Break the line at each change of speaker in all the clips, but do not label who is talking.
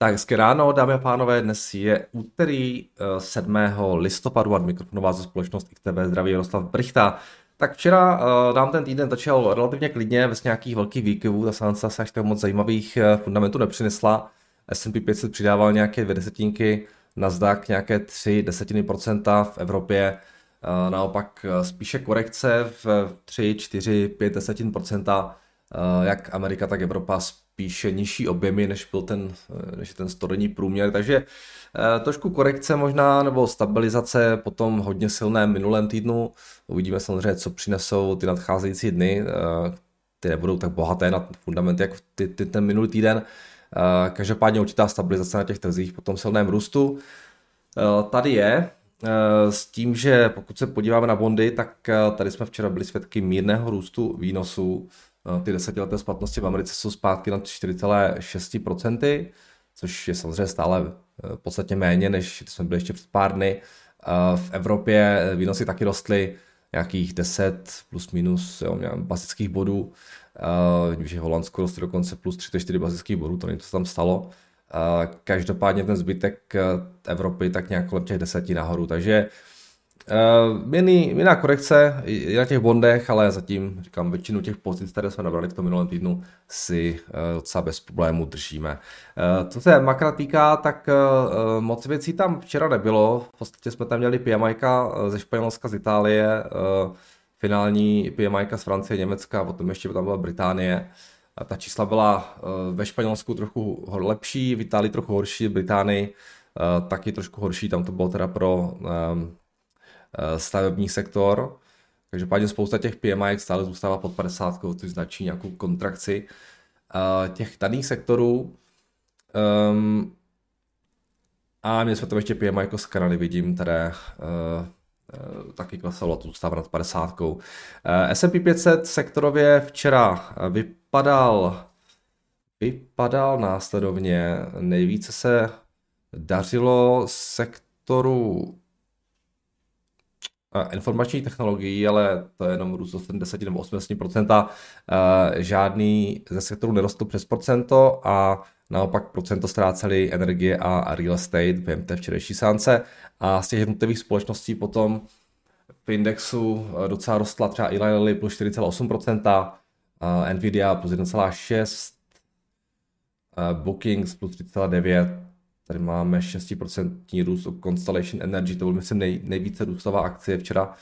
Tak hezké ráno, dámy a pánové, dnes je úterý 7. Eh, listopadu a mikrofonová ze společnost XTB zdraví Jaroslav Brichta. Tak včera uh, nám ten týden začal relativně klidně, bez nějakých velkých výkyvů, ta sansa se až tak moc zajímavých uh, fundamentů nepřinesla. S&P 500 přidával nějaké dvě desetinky, Nasdaq nějaké tři desetiny procenta v Evropě, uh, naopak spíše korekce v 3, 4, 5 desetin procenta, jak Amerika, tak Evropa spíše nižší objemy, než byl ten, než ten stodenní průměr, takže eh, trošku korekce možná, nebo stabilizace po tom hodně silném minulém týdnu. Uvidíme samozřejmě, co přinesou ty nadcházející dny, eh, ty nebudou tak bohaté na fundamenty, jako ty, ty, ten minulý týden. Eh, každopádně určitá stabilizace na těch trzích po tom silném růstu. Tady je, s tím, že pokud se podíváme na bondy, tak tady jsme včera byli svědky mírného růstu výnosů. Eh, ty desetileté splatnosti v Americe jsou zpátky na 4,6%, což je samozřejmě stále eh, v podstatě méně, než jsme byli ještě před pár dny. Eh, v Evropě výnosy taky rostly nějakých 10 plus minus jo, basických bodů. Uh, že v Holandsku rostly dokonce plus 34 basických bodů, to není, co tam stalo. Každopádně ten zbytek Evropy tak nějak kolem těch deseti nahoru, takže Uh, jiná korekce i na těch bondech, ale zatím, říkám, většinu těch pozic, které jsme nabrali v tom minulém týdnu, si uh, docela bez problému držíme. Uh, co se makra týká, tak uh, moc věcí tam včera nebylo. V podstatě jsme tam měli PMI ze Španělska, z Itálie, uh, finální PMI z Francie, Německa, potom ještě tam byla Británie. A ta čísla byla uh, ve Španělsku trochu lepší, v Itálii trochu horší, v Británii uh, taky trošku horší, tam to bylo teda pro um, stavební sektor. Každopádně spousta těch PMI stále zůstává pod 50, což značí nějakou kontrakci eh, těch daných sektorů. Um, a měli jsme tam ještě PMI jako z Kanady, vidím, které uh, taky klesalo, to zůstává nad 50. Uh, S&P 500 sektorově včera vypadal vypadal následovně. Nejvíce se dařilo sektoru informační technologií, ale to je jenom růst o 70 nebo 80 Žádný ze sektoru nerostl přes procento a naopak procento ztráceli energie a real estate během té včerejší sánce. A z těch jednotlivých společností potom v indexu eh, docela rostla třeba Eli Lilly plus 4,8%, Nvidia plus 1,6%, Bookings plus 3,9%, Tady máme 6% růst u Constellation Energy, to byl myslím nej, nejvíce růstová akcie včera.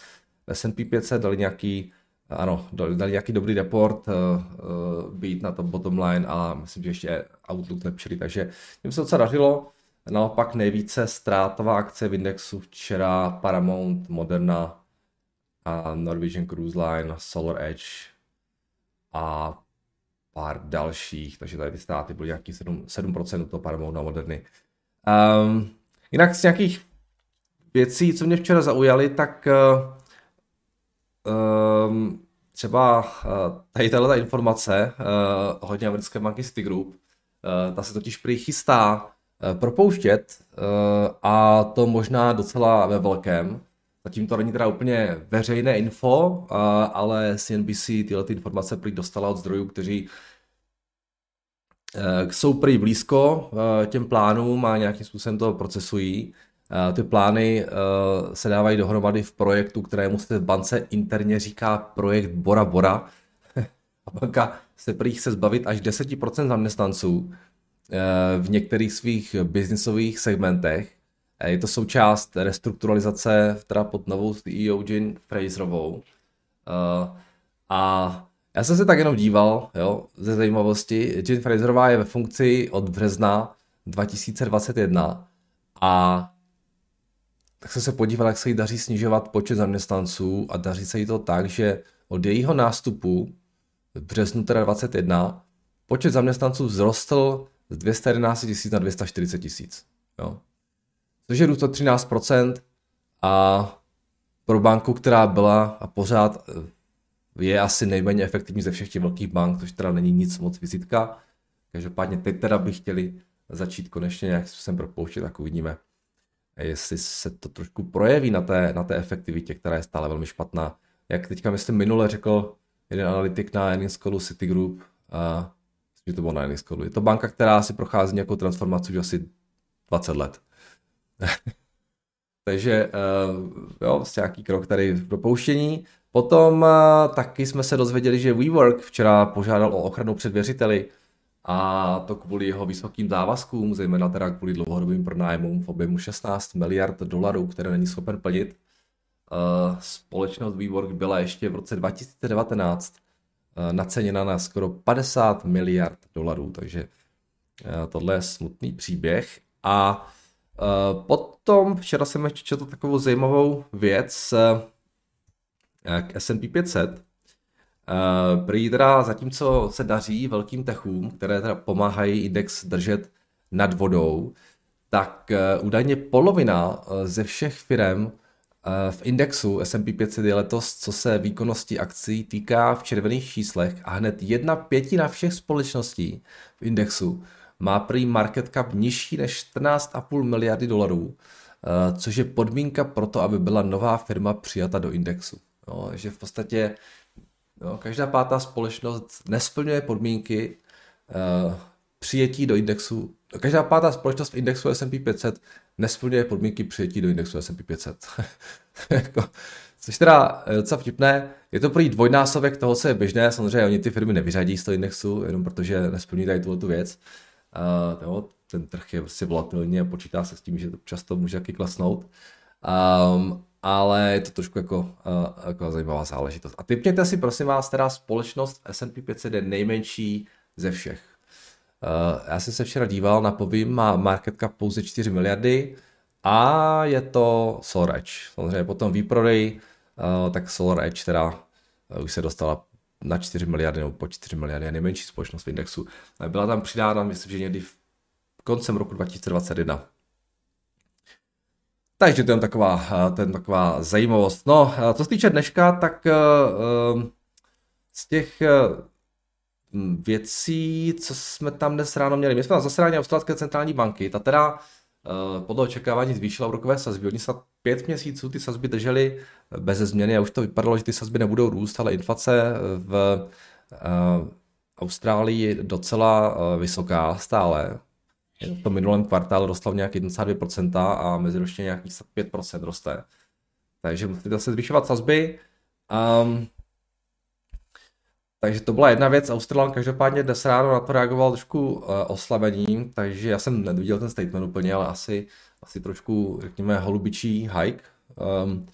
S&P 500 dali nějaký, ano, dali, dali nějaký dobrý report, uh, uh, být na to bottom line a myslím, že ještě Outlook lepšili, takže jim se docela dařilo. Naopak nejvíce ztrátová akce v indexu včera Paramount, Moderna a Norwegian Cruise Line, Solar Edge a pár dalších, takže tady ty ztráty byly nějaký 7%, 7% toho Paramount a Moderny. Um, jinak z nějakých věcí, co mě včera zaujaly, tak um, třeba uh, tady tato informace uh, hodně americké banky Citigroup, uh, ta se totiž prý chystá uh, propouštět uh, a to možná docela ve velkém. Zatím to není teda úplně veřejné info, ale CNBC tyhle ty informace prý dostala od zdrojů, kteří Eh, jsou prý blízko eh, těm plánům a nějakým způsobem to procesují. Eh, ty plány se dávají dohromady v projektu, kterému se v bance interně říká projekt Bora Bora. A banka se prý chce zbavit až 10% zaměstnanců v některých svých biznisových segmentech. Je to součást restrukturalizace teda pod novou CEO Jean Fraserovou. A já jsem se tak jenom díval, jo, ze zajímavosti. Jane Fraserová je ve funkci od března 2021 a tak jsem se podíval, jak se jí daří snižovat počet zaměstnanců a daří se jí to tak, že od jejího nástupu v březnu teda 21 počet zaměstnanců vzrostl z 211 tisíc na 240 tisíc. Což je růst o 13% a pro banku, která byla a pořád je asi nejméně efektivní ze všech těch velkých bank, což teda není nic moc vizitka. Každopádně teď teda by chtěli začít konečně nějak způsobem propouštět, tak uvidíme, jestli se to trošku projeví na té, na té efektivitě, která je stále velmi špatná. Jak teďka myslím minule řekl jeden analytik na earnings callu Citigroup, a že to bylo na Eniscodu. Je to banka, která si prochází nějakou transformaci už asi 20 let. Takže uh, jo, vlastně nějaký krok tady v propouštění. Potom uh, taky jsme se dozvěděli, že WeWork včera požádal o ochranu před věřiteli a to kvůli jeho vysokým závazkům, zejména teda kvůli dlouhodobým pronájmům v objemu 16 miliard dolarů, které není schopen plnit. Uh, společnost WeWork byla ještě v roce 2019 uh, naceněna na skoro 50 miliard dolarů, takže tohle je smutný příběh. A potom včera jsem ještě četl takovou zajímavou věc k S&P 500, Uh, prý teda zatímco se daří velkým techům, které teda pomáhají index držet nad vodou, tak údajně polovina ze všech firm v indexu S&P 500 je letos, co se výkonnosti akcí týká v červených číslech a hned jedna pětina všech společností v indexu má prý market cap nižší než 14,5 miliardy dolarů, uh, což je podmínka pro to, aby byla nová firma přijata do indexu. No, že v podstatě No, každá pátá společnost nesplňuje podmínky uh, přijetí do indexu. Každá pátá společnost v indexu S&P 500 nesplňuje podmínky přijetí do indexu S&P 500. Jako, což teda docela vtipné. Je to prý dvojnásobek toho, co je běžné. Samozřejmě oni ty firmy nevyřadí z toho indexu, jenom protože nesplňují tady tu věc. Uh, jo, ten trh je prostě volatilní a počítá se s tím, že to často může taky klesnout. Um, ale je to trošku jako, uh, jako zajímavá záležitost. A typněte si prosím vás teda společnost S&P 500 je nejmenší ze všech. Uh, já jsem se včera díval na povím, má market cap pouze 4 miliardy a je to SolarEdge. Samozřejmě potom výprodej, uh, tak SolarEdge teda uh, už se dostala na 4 miliardy nebo po 4 miliardy, nejmenší společnost v indexu. Byla tam přidána, myslím, že někdy v koncem roku 2021. Takže to je taková, eh, ten taková zajímavost. No, eh, co se týče dneška, tak uh, z těch věcí, co jsme tam dnes ráno měli, my jsme na zasedání Australské centrální banky, ta teda podle očekávání zvýšila úrokové sazby. Oni se pět měsíců ty sazby drželi bez změny a už to vypadalo, že ty sazby nebudou růst, ale inflace v uh, Austrálii docela uh, vysoká stále v tom minulém kvartálu rostla v nějaký 1,2% a meziročně nějakých 5% roste. Takže musíte zase zvyšovat sazby. Um, takže to byla jedna věc. Australan každopádně dnes ráno na to reagoval trošku uh, oslabením, takže já jsem neviděl ten statement úplně, ale asi, asi trošku, řekněme, holubičí hike. Um,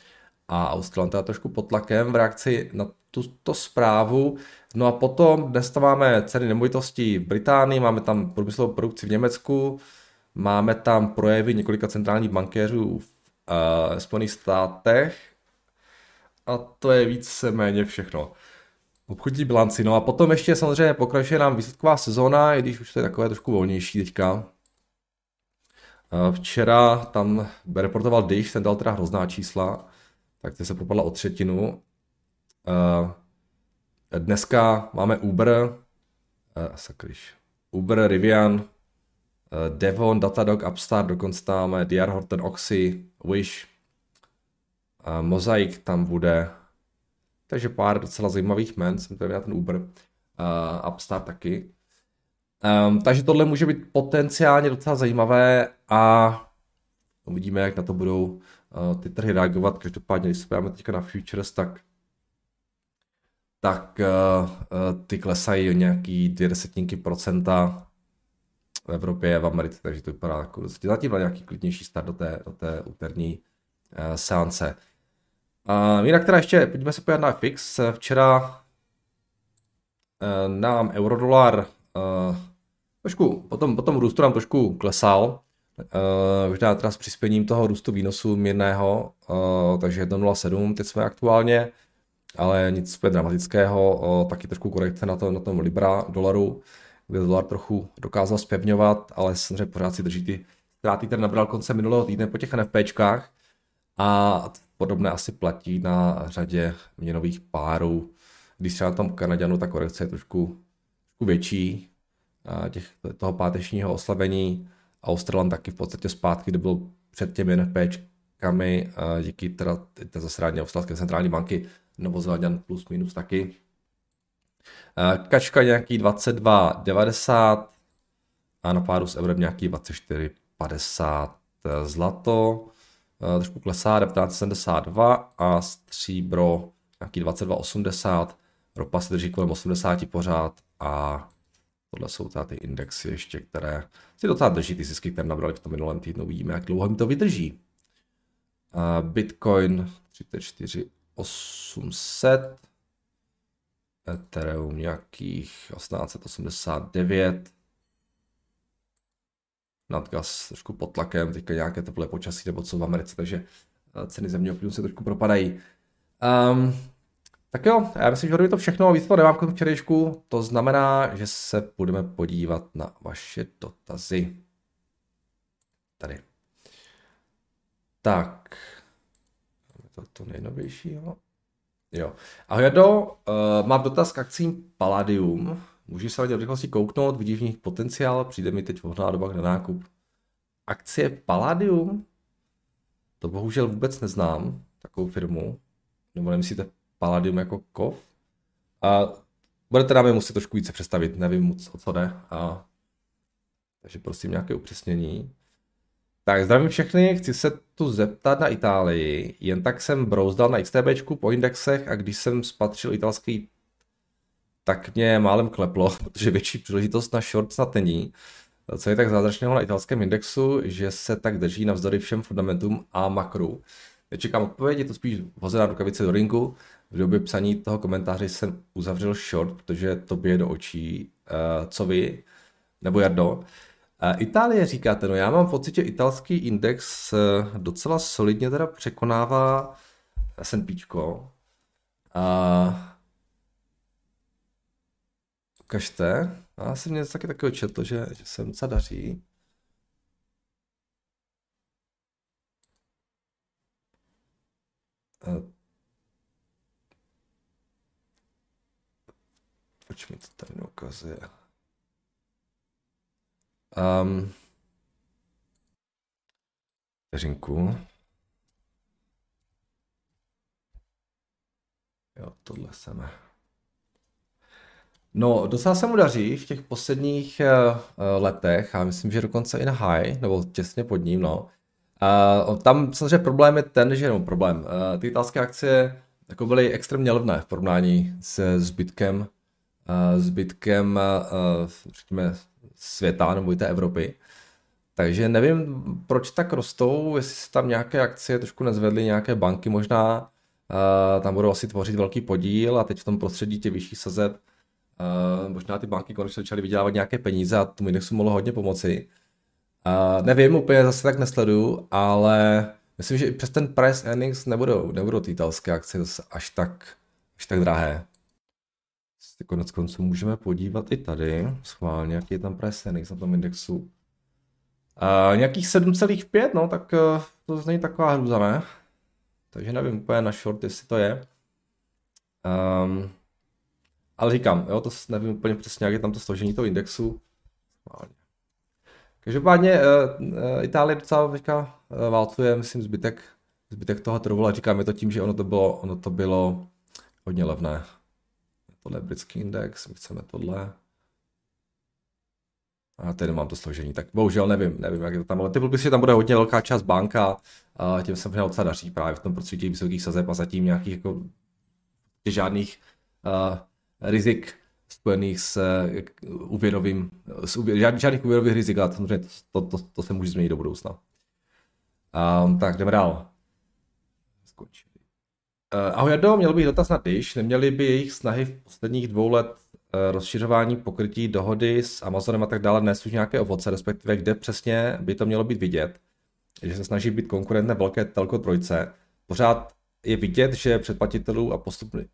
a Australan teda trošku pod tlakem v reakci na tuto zprávu. No a potom dnes tam máme ceny nemovitostí v Británii, máme tam průmyslovou produkci v Německu, máme tam projevy několika centrálních bankéřů v uh, Spojených státech a to je víceméně všechno. Obchodní bilanci. No a potom ještě samozřejmě pokračuje nám výsledková sezóna, i když už to je takové trošku volnější teďka. Včera tam reportoval Dish, ten dal teda hrozná čísla, tak to se propadla o třetinu. Dneska máme Uber, sakryš, Uber, Rivian, Devon, Datadog, Upstart, dokonce tam máme DR Horton, Oxy, Wish, Mosaic tam bude, takže pár docela zajímavých men, jsem tady ten Uber, uh, Upstart taky. Um, takže tohle může být potenciálně docela zajímavé a uvidíme, jak na to budou uh, ty trhy reagovat. Každopádně, když se podíváme teďka na futures, tak tak uh, ty klesají o nějaký dvě desetinky procenta v Evropě, v Americe, takže to vypadá jako zatím na nějaký klidnější start do té, do té úterní uh, seance. Uh, jinak teda ještě, pojďme se podívat na FX. Včera uh, nám eurodolar uh, trošku, potom, potom růstu nám trošku klesal, uh, možná teda s přispěním toho růstu výnosu mírného, takže 1,07 teď jsme aktuálně ale nic úplně dramatického, taky trošku korekce na, to, na tom Libra dolaru, kde dolar trochu dokázal spevňovat, ale samozřejmě pořád si drží ty ztráty, které nabral konce minulého týdne po těch NFPčkách a podobné asi platí na řadě měnových párů. Když třeba tom Kanaděnu ta korekce je trošku, trošku větší, těch, toho pátečního oslabení, Australan taky v podstatě zpátky, kde byl před těmi NFPčkami, díky teda zasrání Australské centrální banky, Novozélandian plus minus taky. Kačka nějaký 22,90 a na páru s eurem nějaký 24,50 zlato. Trošku klesá 19,72 a stříbro nějaký 22,80. Ropa se drží kolem 80 pořád a tohle jsou teda ty indexy ještě, které si docela drží ty zisky, které nabrali v tom minulém týdnu. Uvidíme, jak dlouho mi to vydrží. Bitcoin 34 800, Ethereum nějakých 1889, nadgas trošku pod tlakem, teďka nějaké teplé počasí nebo co v Americe, takže eh, ceny země plynu se trošku propadají. Um, tak jo, já myslím, že to všechno, víc to nemám k včerejšku, to znamená, že se budeme podívat na vaše dotazy. Tady. Tak, to, to nejnovějšího. Jo. Ahoj Jado, uh, mám dotaz k akcím Palladium. Můžeš se v rychlosti kouknout, vidíš v nich potenciál, přijde mi teď vhodná doba na nákup. Akcie Palladium? To bohužel vůbec neznám, takovou firmu. Nebo nemyslíte Palladium jako kov? A budete nám je muset trošku více představit, nevím moc, o co jde. A... Takže prosím nějaké upřesnění. Tak zdravím všechny, chci se tu zeptat na Itálii. Jen tak jsem brouzdal na XTBčku po indexech a když jsem spatřil italský, tak mě málem kleplo, protože větší příležitost na short snad není. Co je tak zázračného na italském indexu, že se tak drží navzdory všem fundamentům a makru. Nečekám odpovědi, to spíš hozená rukavice do ringu. V době psaní toho komentáře jsem uzavřel short, protože to bije do očí. Uh, co vy? Nebo Jardo? Itálie říkáte, no já mám pocit, že italský index eh, docela solidně teda překonává S&P. A ukažte. Já jsem něco taky takového četl, že, že se docela daří. Eh, proč mi to tady neukazuje? Um, vteřinku. Jo, tohle jsem. No, docela se mu daří v těch posledních uh, letech a myslím, že dokonce i na high, nebo těsně pod ním, no. Uh, tam samozřejmě problém je ten, že no, problém. Uh, ty italské akcie jako byly extrémně levné v porovnání se zbytkem, uh, zbytkem, uh, řekněme, světa nebo i té Evropy. Takže nevím, proč tak rostou, jestli se tam nějaké akcie trošku nezvedly, nějaké banky možná, uh, tam budou asi tvořit velký podíl a teď v tom prostředí těch vyšších sazeb uh, možná ty banky konečně začaly vydělávat nějaké peníze a tomu indexu mohlo hodně pomoci. Uh, nevím, úplně zase tak nesleduju, ale myslím, že i přes ten price earnings nebudou, nebudou ty italské akcie až tak, až tak drahé si konec konců můžeme podívat i tady, schválně, jaký je tam price na tom indexu. Uh, nějakých 7,5, no, tak uh, to není taková hruza, ne? Takže nevím úplně na short, jestli to je. Um, ale říkám, jo, to nevím úplně přesně, jak je tam to složení toho indexu. Každopádně uh, uh, Itálie docela teďka uh, válcuje, myslím, zbytek, zbytek toho trhu, ale říkám, je to tím, že ono to bylo, ono to bylo hodně levné tohle je britský index, my chceme tohle. A tady mám to složení, tak bohužel nevím, nevím, jak je to tam, ale ty že tam bude hodně velká část banka, a tím se možná docela daří právě v tom prostředí vysokých sazeb a zatím nějakých jako žádných uh, rizik spojených s úvěrovým, s úvěr, žádných, žádných úvěrových rizik, ale to, to, to, to se může změnit do budoucna. Um, tak jdeme dál. Skončí. Uh, ahoj Jardo, měl bych dotaz na Dish. Neměli by jejich snahy v posledních dvou let uh, rozšiřování pokrytí dohody s Amazonem a tak dále dnes už nějaké ovoce, respektive kde přesně by to mělo být vidět, že se snaží být konkurentem velké telko trojce. Pořád je vidět, že předplatitelů a postupný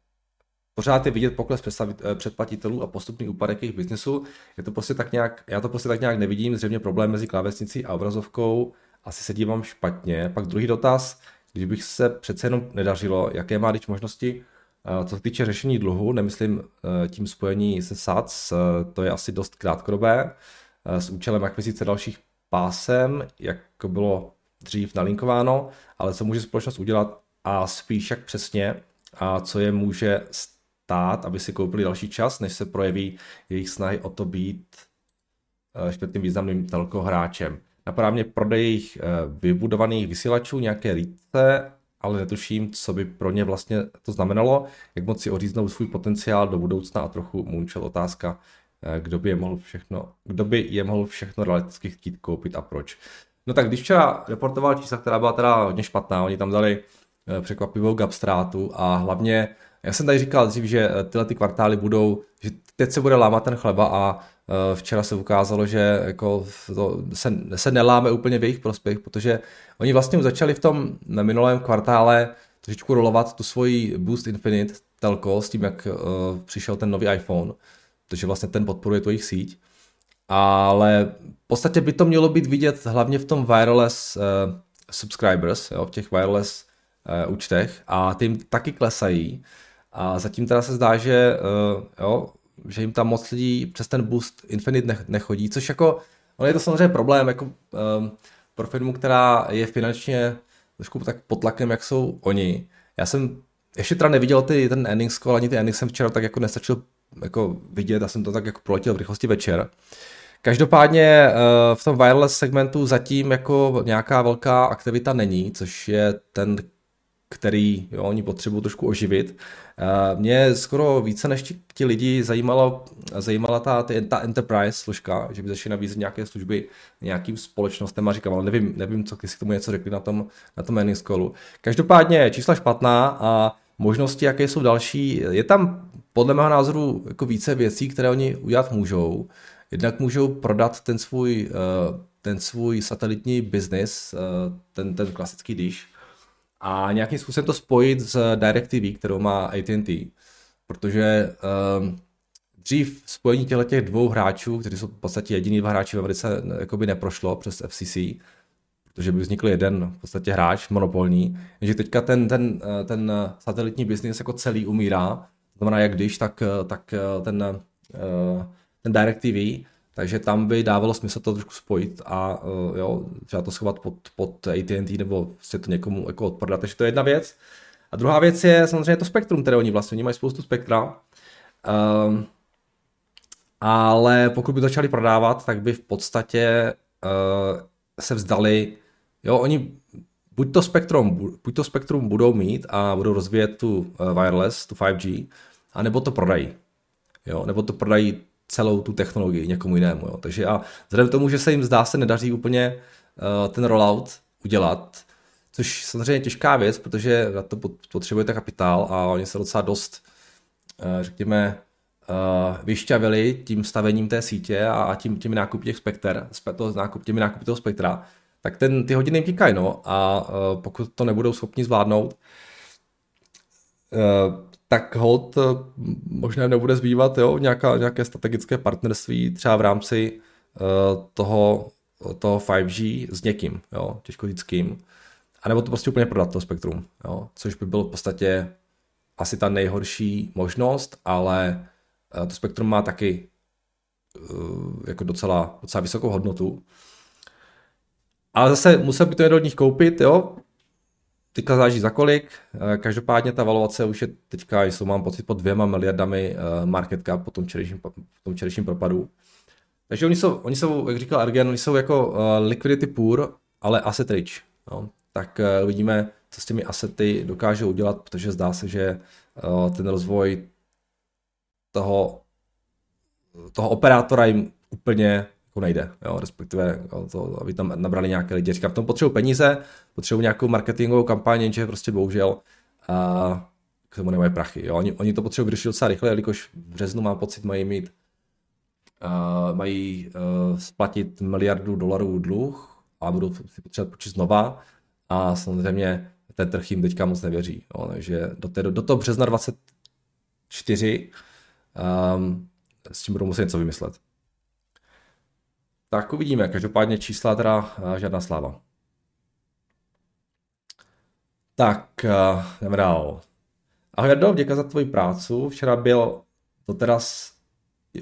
Pořád je vidět pokles eh, předplatitelů a postupný úpadek jejich biznesu. Je to prostě tak nějak, já to prostě tak nějak nevidím, zřejmě problém mezi klávesnicí a obrazovkou. Asi se dívám špatně. Pak druhý dotaz, když bych se přece jenom nedařilo, jaké má teď možnosti, eh, co se týče řešení dluhu, nemyslím eh, tím spojení se SAC, to je asi dost krátkodobé, s účelem akvizice dalších pásem, jak bylo dřív nalinkováno, ale co může společnost udělat a spíš jak přesně a co je může stát, aby si koupili další čas, než se projeví jejich snahy o to být čtvrtým významným telko hráčem. Napadá mě prodej jejich vybudovaných vysílačů, nějaké líce, ale netuším, co by pro ně vlastně to znamenalo, jak moc si oříznou svůj potenciál do budoucna a trochu můčel otázka, kdo by je mohl všechno, kdo by je mohl všechno realisticky chtít koupit a proč. No tak když včera reportoval čísla, která byla teda hodně špatná, oni tam dali eh, překvapivou gap ztrátu a hlavně, já jsem tady říkal dřív, že eh, tyhle ty kvartály budou, že teď se bude lámat ten chleba a eh, včera se ukázalo, že jako to se, se neláme úplně v jejich prospěch, protože oni vlastně už začali v tom minulém kvartále trošičku rolovat tu svoji Boost Infinite telko s tím, jak uh, přišel ten nový iPhone, protože vlastně ten podporuje tu jejich síť. Ale v podstatě by to mělo být vidět hlavně v tom wireless uh, subscribers, jo, v těch wireless uh, účtech a ty jim taky klesají a zatím teda se zdá, že, uh, jo, že jim tam moc lidí přes ten boost Infinite nechodí, což jako, ono je to samozřejmě problém jako um, pro firmu, která je finančně trošku tak pod tlakem, jak jsou oni. Já jsem ještě teda neviděl ty, ten earnings call, ani ty earnings jsem včera tak jako nestačil jako vidět, já jsem to tak jako proletěl v rychlosti večer. Každopádně eh, v tom wireless segmentu zatím jako nějaká velká aktivita není, což je ten, který jo, oni potřebují trošku oživit. Mě skoro více než ti, ti lidi zajímalo, zajímala ta, ta enterprise služka, že by začali nabízet nějaké služby nějakým společnostem a říkám, ale nevím, nevím co si k tomu něco řekli na tom, na tom earnings. Každopádně čísla špatná a možnosti, jaké jsou další, je tam podle mého názoru jako více věcí, které oni udělat můžou. Jednak můžou prodat ten svůj, eh, ten svůj satelitní biznis, eh, ten, ten klasický dish, a nějakým způsobem to spojit s DirecTV, kterou má AT&T, protože um, dřív spojení těchto těch dvou hráčů, kteří jsou v podstatě jediní dva hráči v Americe, jakoby neprošlo přes FCC, protože by vznikl jeden v podstatě hráč monopolní, že teďka ten, ten, ten satelitní biznis jako celý umírá, znamená jak když, tak, tak ten, ten DirecTV, takže tam by dávalo smysl to trošku spojit a jo, třeba to schovat pod, pod AT&T nebo prostě to někomu jako odprodat, takže to je jedna věc. A druhá věc je samozřejmě to spektrum, které oni vlastně, oni mají spoustu spektra, um, ale pokud by to začali prodávat, tak by v podstatě uh, se vzdali, jo, oni buď to spektrum, buď to spektrum budou mít a budou rozvíjet tu uh, wireless, tu 5G, anebo to prodají. Jo, nebo to prodají celou tu technologii někomu jinému. Jo. Takže a vzhledem k tomu, že se jim zdá se nedaří úplně uh, ten rollout udělat, což samozřejmě je těžká věc, protože na to potřebujete kapitál a oni se docela dost, uh, řekněme, uh, vyšťavili tím stavením té sítě a, a tím, těmi nákupy těch spekter, to, nákup, těmi nákupy toho spektra, tak ten, ty hodiny tíkají, no, a uh, pokud to nebudou schopni zvládnout, uh, tak hold eh, možná nebude zbývat jo, nějaká, nějaké strategické partnerství třeba v rámci uh, toho, toho 5G s někým, jo, těžko říct kým. A nebo to prostě úplně prodat to spektrum, jo, což by bylo v podstatě asi ta nejhorší možnost, ale uh, to spektrum má taky uh, jako docela, docela vysokou hodnotu. Ale zase musel by to někdo od nich koupit, jo, Teďka záleží za kolik, eh, každopádně ta valuace už je teďka, jsou mám pocit, pod dvěma miliardami eh, market cap po tom včerejším, po tom včerejším propadu. Takže oni jsou, oni jsou, jak říkal Argen, oni jsou jako uh, liquidity poor, ale asset rich. No. Tak uvidíme, co s těmi asety dokážou udělat, protože zdá se, že ten rozvoj toho, toho operátora jim úplně jako nejde, jo, respektive to, aby tam nabrali nějaké lidi. Říkám, v tom potřebují peníze, potřebují nějakou marketingovou kampaň, jenže prostě bohužel a k tomu nemají prachy. Jo. Oni, oni to potřebují vyřešit docela rychle, jelikož v březnu mám pocit, mají mít uh, mají uh, splatit miliardu dolarů dluh a budou si potřebovat počít znova a samozřejmě ten trh jim teďka moc nevěří. Jo. Takže do, té, do toho března 24 um, s tím budou muset něco vymyslet. Tak uvidíme, každopádně čísla teda eh, žádná sláva. Tak, eh, jdeme dál. Ahoj Jardo, děkuji za tvoji prácu. Včera byl doteraz,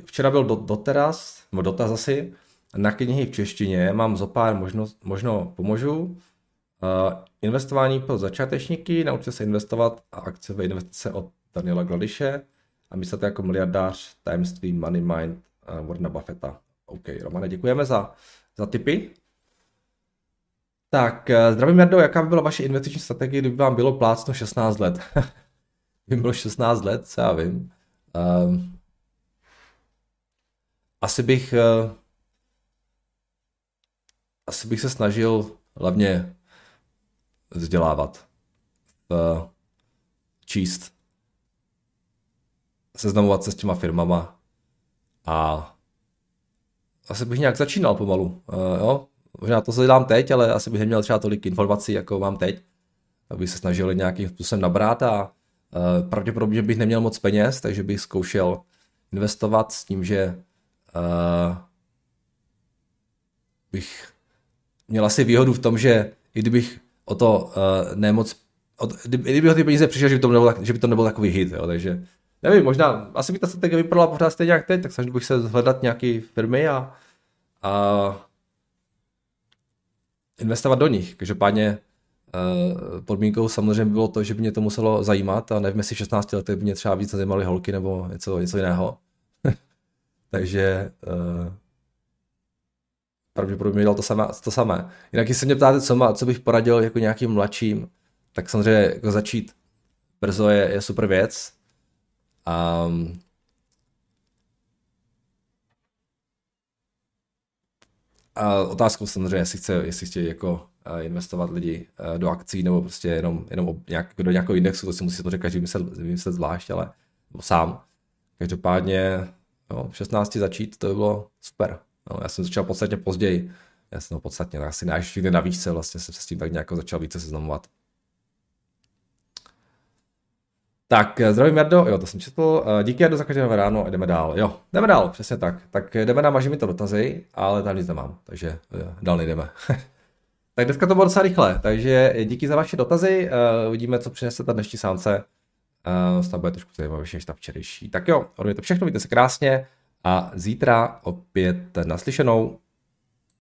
včera byl do, doteraz, nebo dotaz asi, na knihy v češtině. Mám zo pár možnost, možno pomožu. Uh, investování pro začátečníky, naučte se investovat a akciové investice od Daniela Gladiše. a myslíte jako miliardář, tajemství, money mind, uh, Warrena Buffetta. OK, Romane, děkujeme za, za tipy. Tak, uh, zdravím Jardo, jaká by byla vaše investiční strategie, kdyby vám bylo plácno 16 let? kdyby bylo 16 let, co já vím. Um, asi bych uh, asi bych se snažil hlavně vzdělávat, uh, číst, seznamovat se s těma firmama a asi bych nějak začínal pomalu. Uh, jo? Možná to se teď, ale asi bych neměl třeba tolik informací, jako mám teď. Abych se snažil nějakým způsobem nabrat a uh, pravděpodobně bych neměl moc peněz, takže bych zkoušel investovat s tím, že uh, bych měl asi výhodu v tom, že i kdybych o to uh, nemoc, od, kdyby o ty peníze přišel, že by to nebylo, že by to nebyl takový hit, jo, takže nevím, možná, asi by ta strategie vypadala pořád stejně jak teď, tak snažil bych se hledat nějaké firmy a, a investovat do nich. Každopádně uh, podmínkou samozřejmě bylo to, že by mě to muselo zajímat a nevím, jestli 16 lety by mě třeba víc zajímaly holky nebo něco, něco jiného. takže uh, pravděpodobně dělal to samé, to samé. Jinak, jestli mě ptáte, co, má, co bych poradil jako nějakým mladším, tak samozřejmě jako začít brzo je, je super věc. Um, a otázkou samozřejmě, jestli chce, jestli chtějí jako uh, investovat lidi uh, do akcí nebo prostě jenom, jenom nějak, do nějakého indexu, to si musí to každý vymyslet, vymyslet zvlášť, ale nebo sám. Každopádně jo, 16 začít, to by bylo super. No, já jsem začal podstatně později. Já jsem no, podstatně, asi až někde na výšce, vlastně jsem se s tím tak nějak začal více seznamovat. Tak, zdravím Jardo, jo, to jsem četl. Eh, díky Jardo za každé ráno a jdeme dál. Jo, jdeme dál, přesně tak. Tak jdeme na maži mi to dotazy, ale tam nic nemám, takže dál nejdeme. tak dneska to bylo docela rychle, takže díky za vaše dotazy, uvidíme, co přinese ta dnešní sánce. Snad bude trošku zajímavější než ta včerejší. Tak jo, je to všechno, mějte se krásně a zítra opět naslyšenou.